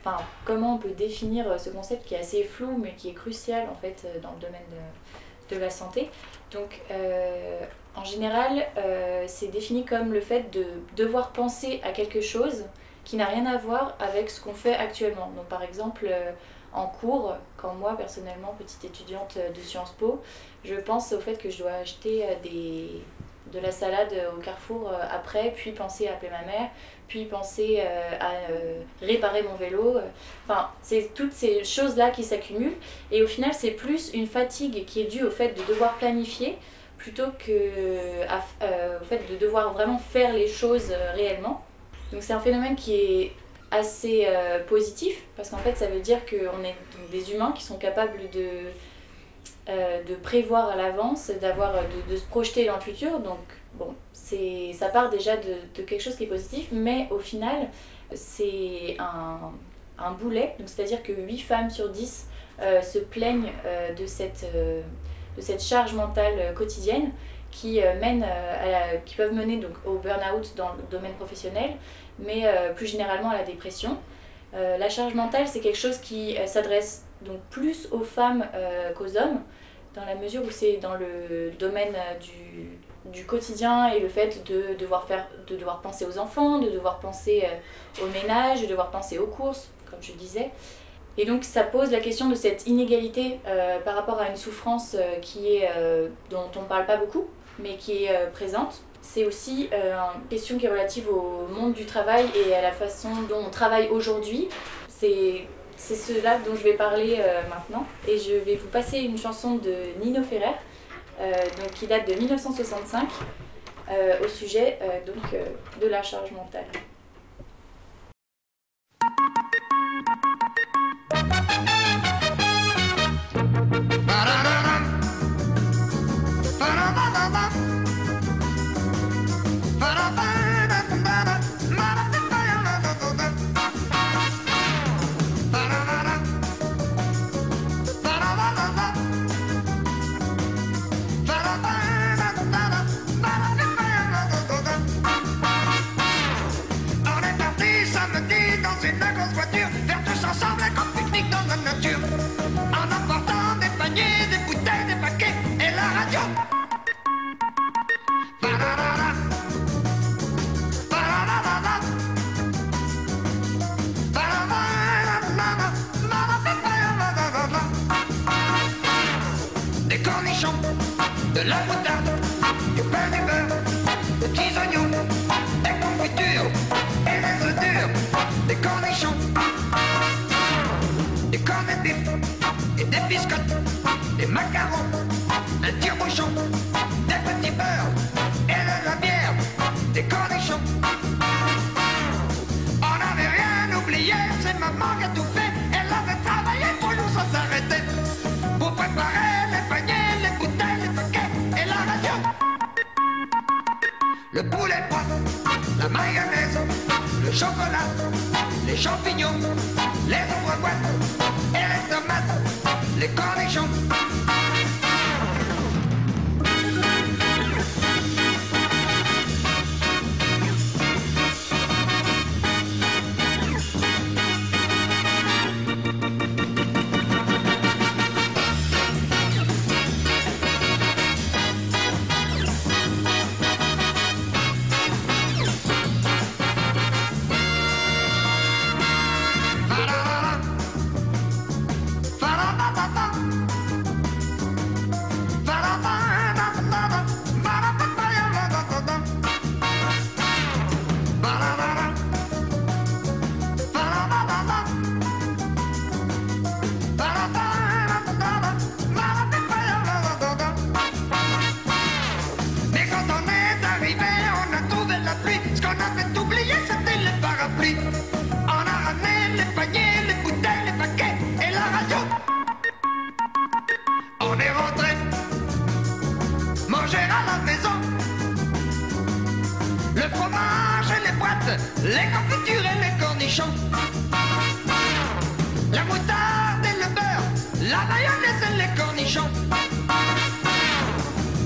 Speaker 3: Enfin, comment on peut définir ce concept qui est assez flou, mais qui est crucial en fait euh, dans le domaine de, la santé. Donc, euh, en général, euh, c'est défini comme le fait de devoir penser à quelque chose qui n'a rien à voir avec ce qu'on fait actuellement. Donc, par exemple, euh, en cours, quand moi personnellement, petite étudiante de Sciences Po, je pense au fait que je dois acheter euh, de la salade au carrefour euh, après, puis penser à appeler ma mère, puis penser euh, à euh, réparer mon vélo. Enfin, c'est toutes ces choses-là qui s'accumulent. Et au final, c'est plus une fatigue qui est due au fait de devoir planifier plutôt que euh, au fait de devoir vraiment faire les choses euh, réellement. Donc c'est un phénomène qui est assez euh, positif parce qu'en fait ça veut dire qu'on est des humains qui sont capables de, euh, de prévoir à l'avance, d'avoir de, de se projeter dans le futur. Donc bon, c'est ça part déjà de, quelque chose qui est positif, mais au final c'est un, un boulet. C'est-à-dire que 8 femmes sur 10 euh, se plaignent euh, de, cette, euh, de cette charge mentale quotidienne qui, mène, qui peuvent mener donc, au burn-out dans le domaine professionnel, mais plus généralement à la dépression. La charge mentale, c'est quelque chose qui s'adresse donc plus aux femmes qu'aux hommes, dans la mesure où c'est dans le domaine du, du quotidien et le fait de devoir, faire, de devoir penser aux enfants, de devoir penser euh, au ménage, de devoir penser aux courses, comme je disais. Et donc ça pose la question de cette inégalité euh, par rapport à une souffrance euh, qui est, dont on ne parle pas beaucoup, mais qui est présente. C'est aussi une question qui est relative au monde du travail et à la façon dont on travaille aujourd'hui. C'est c'est cela dont je vais parler maintenant. Et je vais vous passer une chanson de Nino Ferrer, donc, qui date de 1965, euh, au sujet euh, euh, de la charge mentale.
Speaker 11: En emportant des paniers, des bouteilles, des paquets et la radio. Des cornichons, de la moutarde, du pain du beurre, des petits oignons, des confitures des biscottes, des macarons, un tire-bouchon, des petits beurres et de la bière, des cornichons. On n'avait rien oublié, c'est maman qui a tout fait, elle avait travaillé pour nous sans s'arrêter, pour préparer les paniers, les bouteilles, les paquets et la radio. Le poulet froid, la mayonnaise, le chocolat, les champignons, les ouvre-boîtes et les tomates, les cornichons. Oublié, c'était les parapluies. On a ramené les paniers, les bouteilles, les paquets et la radio. On est rentré, manger à la maison. Le fromage et les boîtes, les confitures et les cornichons. La moutarde et le beurre, la mayonnaise et les cornichons.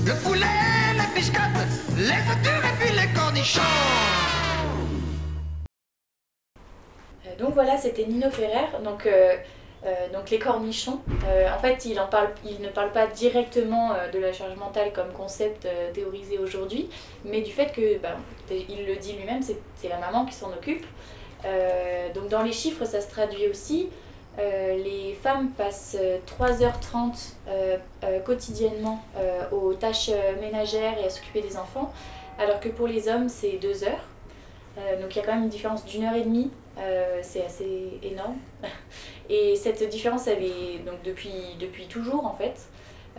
Speaker 11: Le poulet, les biscottes, les durs et puis les cornichons.
Speaker 3: Nino Ferrer. Donc, euh, euh, les cornichons. Euh, en fait, il, en parle, il ne parle pas directement de la charge mentale comme concept théorisé aujourd'hui, mais du fait que, ben, il le dit lui-même, c'est la maman qui s'en occupe. Donc dans les chiffres, ça se traduit aussi. Les femmes passent euh, 3h30 euh, euh, quotidiennement aux tâches ménagères et à s'occuper des enfants, alors que pour les hommes, c'est 2 heures. Euh, donc il y a quand même une différence d'une heure et demie, euh, c'est assez énorme. Et cette différence, elle est donc depuis, depuis toujours en fait.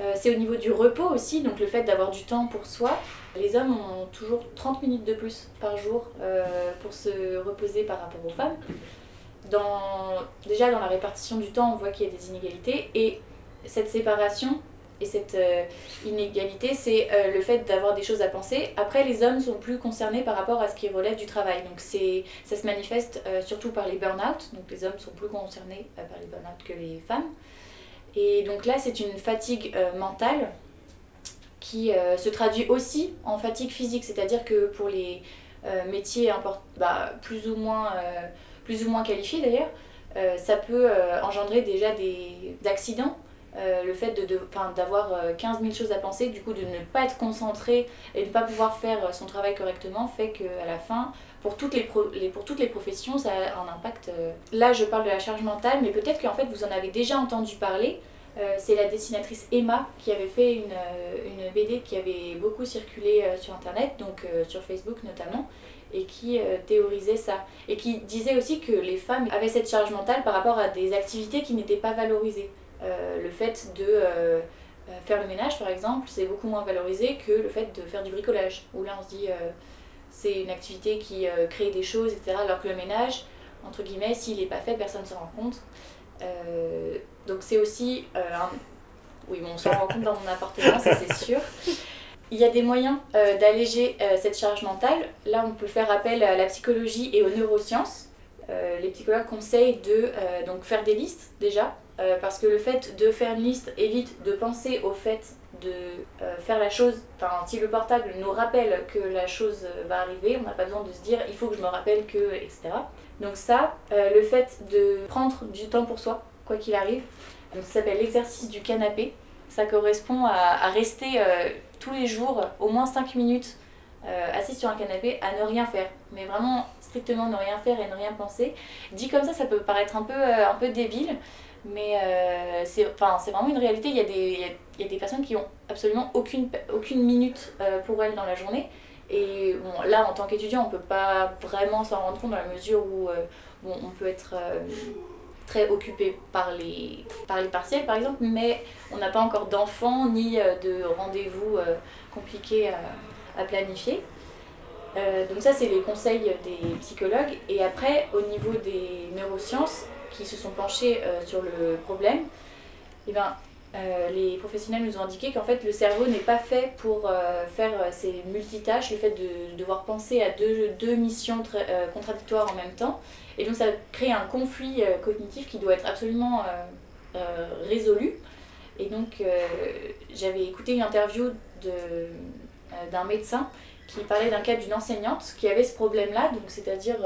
Speaker 3: Euh, c'est au niveau du repos aussi, donc le fait d'avoir du temps pour soi. Les hommes ont toujours 30 minutes de plus par jour pour se reposer par rapport aux femmes. Dans, déjà dans la répartition du temps, on voit qu'il y a des inégalités et cette séparation et cette euh, inégalité, c'est euh, le fait d'avoir des choses à penser. Après, les hommes sont plus concernés par rapport à ce qui relève du travail. Donc ça se manifeste euh, surtout par les burn-out. Donc les hommes sont plus concernés par les burn-out que les femmes. Et donc là, c'est une fatigue mentale qui se traduit aussi en fatigue physique. C'est-à-dire que pour les métiers bah, plus, ou moins, plus ou moins qualifiés d'ailleurs, ça peut engendrer déjà des accidents euh, le fait de, de- d'avoir euh, 15 000 choses à penser, du coup de ne pas être concentré et de ne pas pouvoir faire euh, son travail correctement, fait qu'à la fin, pour toutes les, pour toutes les professions, ça a un impact. euh. Là, je parle de la charge mentale, mais peut-être qu'en fait, vous en avez déjà entendu parler. C'est la dessinatrice Emma qui avait fait une, une BD qui avait beaucoup circulé sur Internet, donc sur Facebook notamment, et qui théorisait ça. Et qui disait aussi que les femmes avaient cette charge mentale par rapport à des activités qui n'étaient pas valorisées. Euh, le fait de euh, euh, faire le ménage, par exemple, c'est beaucoup moins valorisé que le fait de faire du bricolage, où là on se dit c'est une activité qui crée des choses, etc. Alors que le ménage, entre guillemets, s'il n'est pas fait, personne ne s'en rend compte. Donc c'est aussi. Oui, bon, on s'en rend compte dans mon appartement, ça c'est sûr. Il y a des moyens d'alléger cette charge mentale. Là, on peut faire appel à la psychologie et aux neurosciences. Les psychologues conseillent de donc faire des listes déjà, euh, parce que le fait de faire une liste évite de penser au fait de euh, faire la chose. Enfin, si le portable nous rappelle que la chose euh, va arriver, on n'a pas besoin de se dire il faut que je me rappelle que, etc. Donc ça, le fait de prendre du temps pour soi, quoi qu'il arrive, ça s'appelle l'exercice du canapé. Ça correspond à, rester tous les jours au moins 5 minutes assis sur un canapé à ne rien faire. Mais vraiment strictement ne rien faire et ne rien penser. Dit comme ça, ça peut paraître un peu, un peu débile, mais euh, c'est vraiment une réalité. Il y, a des, il, y a, des personnes qui ont absolument aucune, aucune minute euh, pour elles dans la journée. Et bon, là, en tant qu'étudiant, on peut pas vraiment s'en rendre compte dans la mesure où euh, bon, on peut être euh, très occupé par les, par les partiels, par exemple, mais on n'a pas encore d'enfants ni de rendez-vous compliqués à, planifier. Donc ça, c'est les conseils des psychologues. Et après, au niveau des neurosciences qui se sont penchés euh, sur le problème, eh ben, euh, les professionnels nous ont indiqué qu'en fait, le cerveau n'est pas fait pour euh, faire ces multitâches, le fait de devoir penser à deux, deux missions contradictoires en même temps. Et donc ça crée un conflit cognitif qui doit être absolument résolu. Et donc j'avais écouté une interview d'un médecin qui parlait d'un cas d'une enseignante qui avait ce problème-là, c'est-à-dire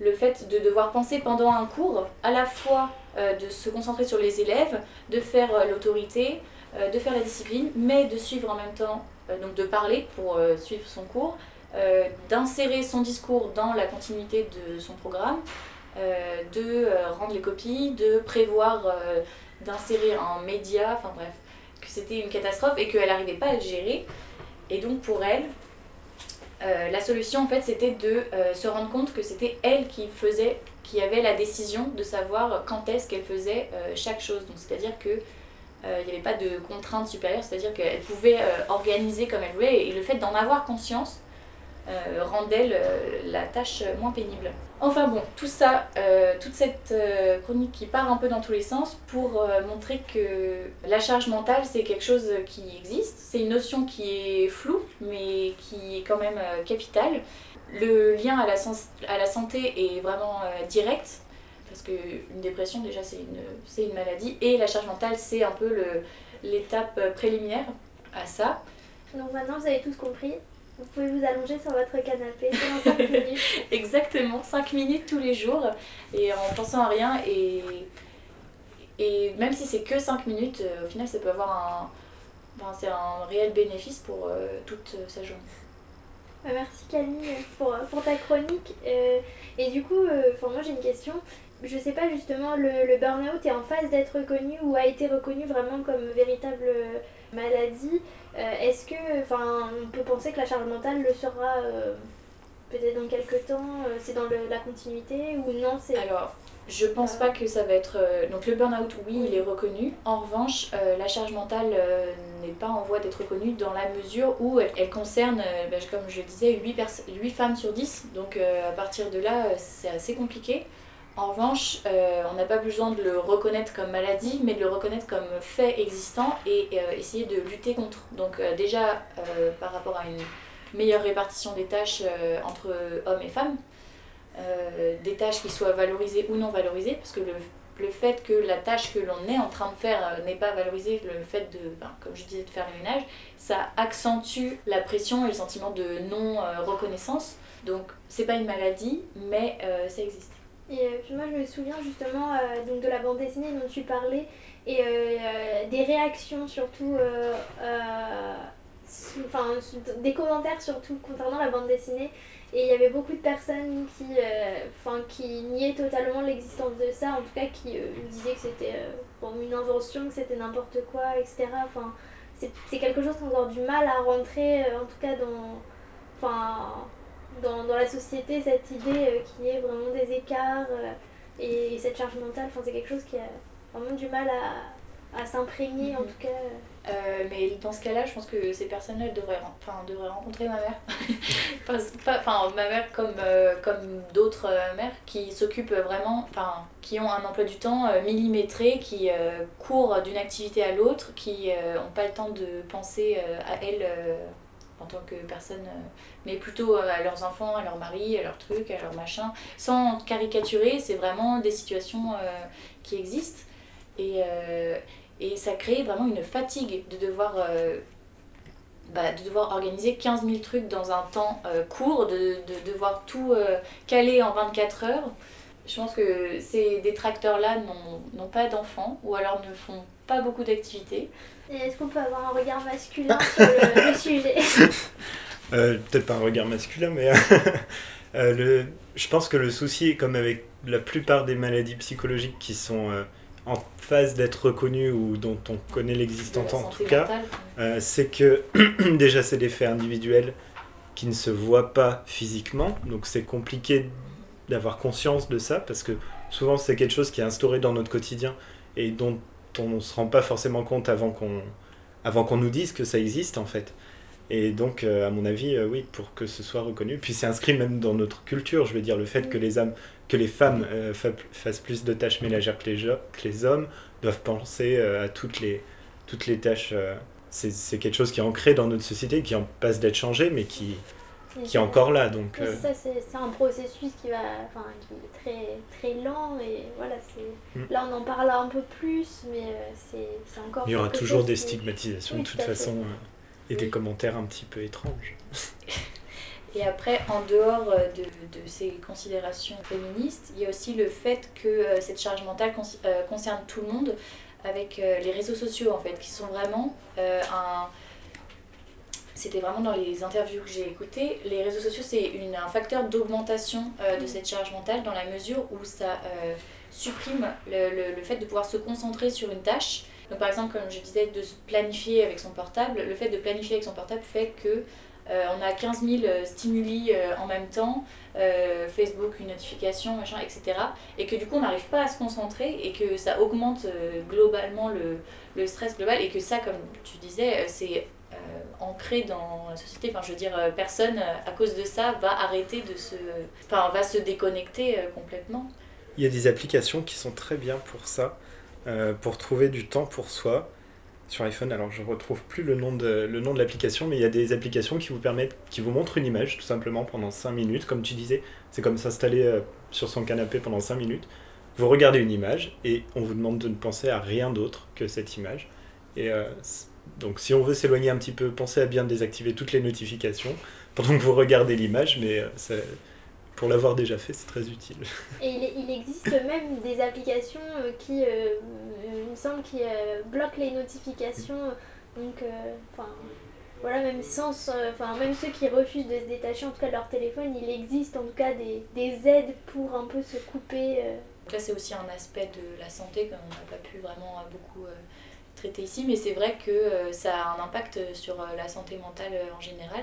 Speaker 3: le fait de devoir penser pendant un cours à la fois euh, de se concentrer sur les élèves, de faire euh, l'autorité, euh, de faire la discipline, mais de suivre en même temps, donc de parler pour suivre son cours, d'insérer son discours dans la continuité de son programme, de rendre les copies, de prévoir d'insérer un média, enfin bref, que c'était une catastrophe et qu'elle n'arrivait pas à le gérer. Et donc pour elle, euh, la solution en fait c'était de euh, se rendre compte que c'était elle qui faisait, qui avait la décision de savoir quand est-ce qu'elle faisait euh, chaque chose. Donc c'est-à-dire que euh, il n'y avait pas de contrainte supérieure, c'est-à-dire qu'elle pouvait organiser comme elle voulait et le fait d'en avoir conscience euh, rend d'elle euh, la tâche moins pénible. Enfin bon, tout ça, euh, toute cette euh, chronique qui part un peu dans tous les sens pour montrer que la charge mentale c'est quelque chose qui existe, c'est une notion qui est floue mais qui est quand même capitale. Le lien à la, santé est vraiment direct parce qu'une dépression déjà c'est une, une maladie et la charge mentale c'est un peu l'étape préliminaire à ça.
Speaker 1: Donc maintenant vous avez tous compris. Vous pouvez vous allonger sur votre canapé pendant 5 minutes.
Speaker 3: Exactement, 5 minutes tous les jours et en pensant à rien et, et même si c'est que 5 minutes, euh, au final ça peut avoir un, enfin, c'est un réel bénéfice pour euh, toute euh, sa journée.
Speaker 1: Euh, Merci Camille pour, pour ta chronique. Euh, et du coup, euh, moi j'ai une question. Je sais pas justement, le, le burn-out est en phase d'être reconnu ou a été reconnu vraiment comme véritable euh, maladie. Euh, Est-ce que, enfin, on peut penser que la charge mentale le sera euh, peut-être dans quelques temps euh, C'est dans le- la continuité ou non c'est
Speaker 3: Alors, je pense pas que ça va être. donc, le burn-out, oui, il est reconnu. En revanche, la charge mentale n'est pas en voie d'être reconnue dans la mesure où elle, concerne, ben, comme je disais, 8, 8 femmes sur 10. Donc, à partir de là, c'est assez compliqué. En revanche, euh, on n'a pas besoin de le reconnaître comme maladie, mais de le reconnaître comme fait existant et euh, essayer de lutter contre. Donc, euh, déjà, par rapport à une meilleure répartition des tâches entre hommes et femmes, des tâches qui soient valorisées ou non valorisées, parce que le, le fait que la tâche que l'on est en train de faire n'est pas valorisée, le fait de, ben, comme je disais, de faire le ménage, ça accentue la pression et le sentiment de non-reconnaissance. Donc, c'est pas une maladie, mais ça existe.
Speaker 1: Et euh, puis moi je me souviens justement euh, donc de la bande dessinée dont tu parlais et euh, des réactions surtout, des commentaires surtout concernant la bande dessinée. Et il y avait beaucoup de personnes qui, qui niaient totalement l'existence de ça, en tout cas qui disaient que c'était une invention, que c'était n'importe quoi, etc. Enfin, c'est quelque chose qu'on a du mal à rentrer, en tout cas dans, dans, dans la société, cette idée euh, qu'il y ait vraiment des écarts euh, et, cette charge mentale, enfin, c'est quelque chose qui a vraiment du mal à, à s'imprégner, en tout cas.
Speaker 3: Euh, mais dans ce cas-là, je pense que ces personnes-là devraient, enfin, devraient rencontrer ma mère. Pas- Enfin, ma mère comme, euh, comme d'autres euh, mères qui s'occupent vraiment, enfin, qui ont un emploi du temps millimétré, qui courent d'une activité à l'autre, qui n'ont pas le temps de penser à elles en tant que personne, euh, mais plutôt euh, à leurs enfants, à leur mari, à leurs trucs, à leurs machins. Sans caricaturer, c'est vraiment des situations euh, qui existent. Et, et ça crée vraiment une fatigue de devoir, bah, de devoir organiser 15 000 trucs dans un temps court, de, de devoir tout caler en 24 heures. Je pense que ces détracteurs-là n'ont pas d'enfants ou alors ne font pas beaucoup d'activités.
Speaker 1: Est-ce qu'on peut avoir un regard masculin sur le, le sujet?
Speaker 2: Euh, Peut-être pas un regard masculin, mais euh, le, je pense que le souci, comme avec la plupart des maladies psychologiques qui sont euh, en phase d'être reconnues ou dont on connaît l'existence en tout cas, euh, c'est que déjà c'est des faits individuels qui ne se voient pas physiquement, donc c'est compliqué d'avoir conscience de ça parce que souvent c'est quelque chose qui est instauré dans notre quotidien et dont on ne se rend pas forcément compte avant qu'on avant qu'on nous dise que ça existe en fait. Et donc, euh, à mon avis, euh, oui, pour que ce soit reconnu. Puis c'est inscrit même dans notre culture, je veux dire, le fait que les, âmes, que les femmes euh, fa- fassent plus de tâches ménagères que les, jo- que les hommes, doivent penser à toutes les, toutes les tâches. c'est quelque chose qui est ancré dans notre société, qui en passe d'être changé, mais qui, qui est encore là. Donc,
Speaker 1: Oui,
Speaker 2: euh,
Speaker 1: c'est ça, c'est c'est un processus qui va, enfin, qui est très, très lent et voilà, c'est.
Speaker 2: Mm.
Speaker 1: Là, on en parle un peu plus, mais euh, c'est c'est encore.
Speaker 2: il y aura toujours des stigmatisations
Speaker 1: Oui,
Speaker 2: de toute façon euh, et des commentaires un petit peu étranges.
Speaker 3: Et après, en dehors euh, de, de ces considérations féministes, il y a aussi le fait que euh, cette charge mentale cons- euh, concerne tout le monde avec euh, les réseaux sociaux en fait, qui sont vraiment euh, un... C'était vraiment dans les interviews que j'ai écoutées, les réseaux sociaux c'est une- un facteur d'augmentation euh, de cette charge mentale dans la mesure où ça euh, supprime le, le- le fait de pouvoir se concentrer sur une tâche. Donc par exemple, comme je disais, de se planifier avec son portable, le fait de planifier avec son portable fait que euh, on a 15 000 euh, stimuli en même temps, Facebook, une notification, machin, etc. Et que du coup on n'arrive pas à se concentrer et que ça augmente globalement le, le stress global et que ça, comme tu disais, c'est ancré dans la société. Enfin, je veux dire, euh, personne euh, à cause de ça va arrêter de se. Enfin, va se déconnecter euh, complètement.
Speaker 2: Il y a des applications qui sont très bien pour ça, pour trouver du temps pour soi. Sur iPhone, alors je retrouve plus le nom de, le nom de l'application, mais il y a des applications qui vous permettent, qui vous montrent une image tout simplement pendant 5 minutes, comme tu disais. C'est comme s'installer sur son canapé pendant 5 minutes. Vous regardez une image et on vous demande de ne penser à rien d'autre que cette image. Et euh, donc si on veut s'éloigner un petit peu, pensez à bien désactiver toutes les notifications pendant que vous regardez l'image, mais euh, ça- pour l'avoir déjà fait, c'est très utile.
Speaker 1: Et il, il existe même des applications euh, qui, euh, il me semble, qui euh, bloquent les notifications. Donc, euh, voilà, même sans, euh, enfin, même ceux qui refusent de se détacher, en tout cas de leur téléphone, il existe en tout cas des, des aides pour un peu se couper. euh.
Speaker 3: Donc là, c'est aussi un aspect de la santé qu'on n'a pas pu vraiment euh, beaucoup traiter ici, mais c'est vrai que euh, ça a un impact sur euh, la santé mentale euh, en général.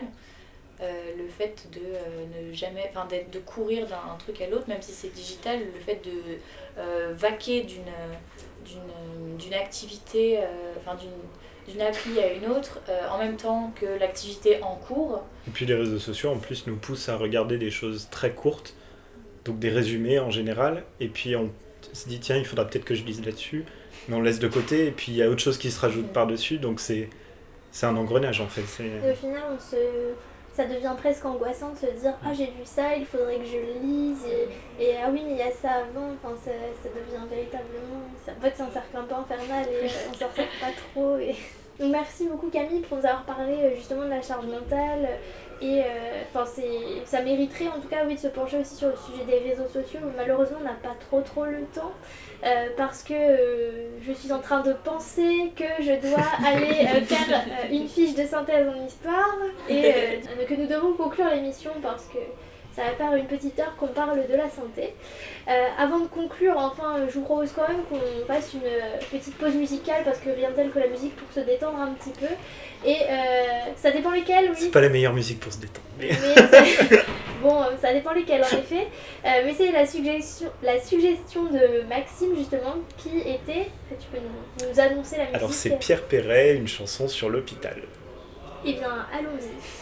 Speaker 3: Le fait de ne jamais, enfin de courir d'un truc à l'autre, même si c'est digital, le fait de vaquer d'une d'une activité, enfin d'une appli à une autre, en même temps que l'activité en cours,
Speaker 2: Et puis les réseaux sociaux en plus nous poussent à regarder des choses très courtes, donc des résumés en général, et puis on se dit tiens il faudra peut-être que je lise là-dessus, mais on laisse de côté, et puis il y a autre chose qui se rajoute par-dessus, donc c'est c'est un engrenage en fait.
Speaker 1: Et au final, on se... ça devient presque angoissant de se dire Ah, j'ai vu ça, il faudrait que je le lise. Et, et ah oui, mais il y a ça avant. Enfin, ça, ça devient véritablement. ça- En fait, c'est un cercle un peu infernal et euh, on s'en sort pas trop. Et, Donc merci beaucoup Camille pour nous avoir parlé euh, justement de la charge mentale et euh, enfin c'est ça mériterait en tout cas oui de se pencher aussi sur le sujet des réseaux sociaux. Malheureusement on n'a pas trop trop le temps euh, parce que euh, je suis en train de penser que je dois aller euh, faire euh, une fiche de synthèse en histoire et euh, que nous devons conclure l'émission parce que ça va faire une petite heure qu'on parle de la santé. Euh, avant de conclure, enfin, je vous propose quand même qu'on fasse une petite pause musicale parce que rien de tel que la musique pour se détendre un petit peu. Et euh, ça dépend lesquelles, oui.
Speaker 2: C'est pas la meilleure musique pour se détendre. mais-
Speaker 1: Mais ça- bon, euh, ça dépend lesquelles en effet. Euh, mais c'est la suggestion, la suggestion de Maxime justement qui était. Tu peux nous, nous annoncer la musique
Speaker 2: Alors c'est Pierre Perret, une chanson sur l'hôpital.
Speaker 1: Eh bien, allons-y.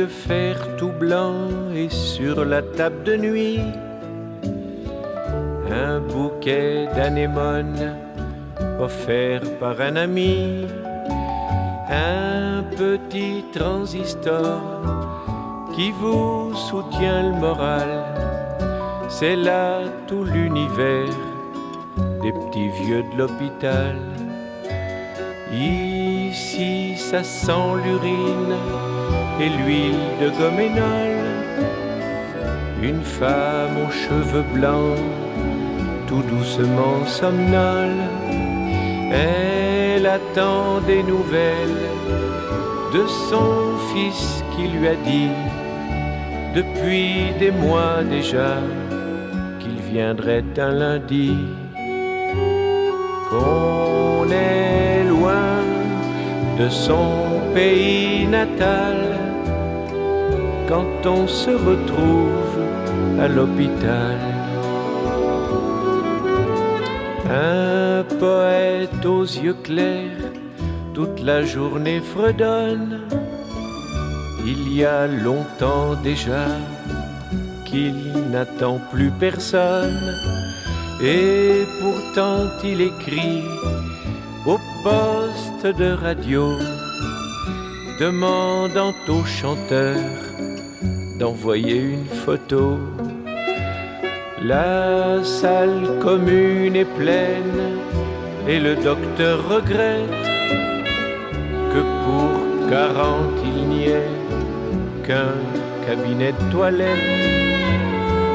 Speaker 12: De fer tout blanc et sur la table de nuit un bouquet d'anémones offert par un ami, un petit transistor qui vous soutient le moral. C'est là tout l'univers des petits vieux de l'hôpital. Ici, ça sent l'urine et l'huile de goménol. Une femme aux cheveux blancs, tout doucement somnole. Elle attend des nouvelles de son fils qui lui a dit, depuis des mois déjà, qu'il viendrait un lundi. Qu'on est loin de son pays natal quand on se retrouve à l'hôpital. Un poète aux yeux clairs, toute la journée fredonne. Il y a longtemps déjà qu'il n'attend plus personne. Et pourtant il écrit au poste de radio, demandant au chanteur d'envoyer une photo. La salle commune est pleine et le docteur regrette que pour 40 il n'y ait qu'un cabinet de toilette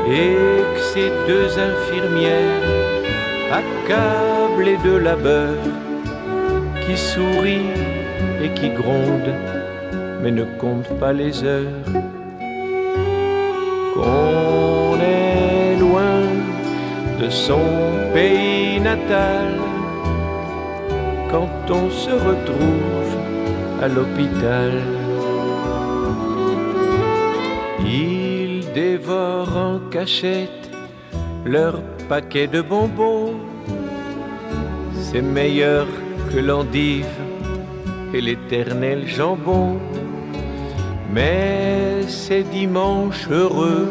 Speaker 12: et que ces deux infirmières accablées de labeur qui sourient et qui grondent mais ne comptent pas les heures de son pays natal quand on se retrouve à l'hôpital. Ils dévorent en cachette leur paquet de bonbons. C'est meilleur que l'endive et l'éternel jambon. Mais ces dimanches heureux,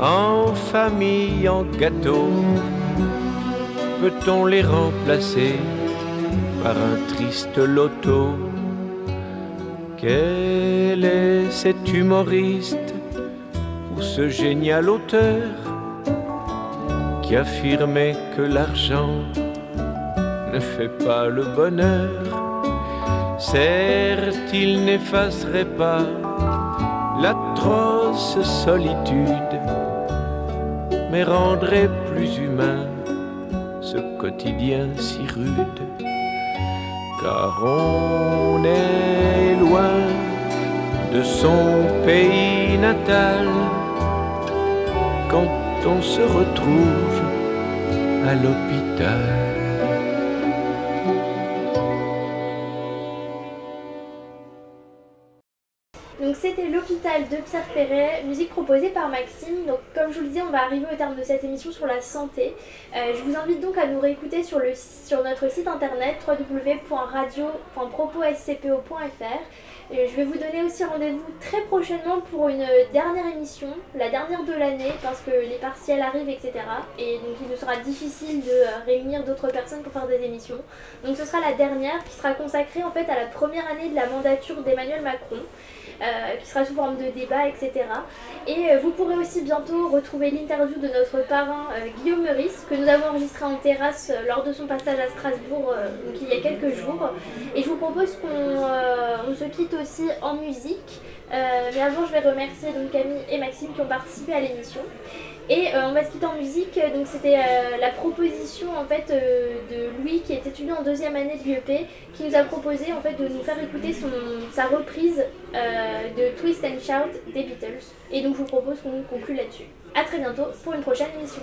Speaker 12: en famille, en gâteau, peut-on les remplacer par un triste loto? Quel est cet humoriste ou ce génial auteur qui affirmait que l'argent ne fait pas le bonheur? Certes, il n'effacerait pas l'atroce solitude, rendrait plus humain ce quotidien si rude. Car on est loin de son pays natal quand on se retrouve à l'hôpital.
Speaker 1: De Pierre Perret, musique proposée par Maxime. Donc comme je vous le disais, on va arriver au terme de cette émission sur la santé. Euh, je vous invite donc à nous réécouter sur, le, sur notre site internet www.radio.proposscpo.fr. Et je vais vous donner aussi rendez-vous très prochainement pour une dernière émission, la dernière de l'année, parce que les partiels arrivent, etc. Et donc il nous sera difficile de euh, réunir d'autres personnes pour faire des émissions. Donc ce sera la dernière qui sera consacrée en fait à la première année de la mandature d'Emmanuel Macron. Euh, qui sera sous forme de débat, etc. Et euh, vous pourrez aussi bientôt retrouver l'interview de notre parrain euh, Guillaume Meurice, que nous avons enregistré en terrasse lors de son passage à Strasbourg il y a quelques jours. Et je vous propose qu'on on se quitte aussi en musique. Mais avant, je vais remercier donc Camille et Maxime qui ont participé à l'émission. Et euh, on va se quitter en musique. Donc c'était euh, la proposition en fait euh, de Louis qui est étudiant en deuxième année de l'UEP qui nous a proposé en fait de nous faire écouter son, sa reprise de Twist and Shout des Beatles. Et donc je vous propose qu'on conclue là-dessus. A très bientôt pour une prochaine émission.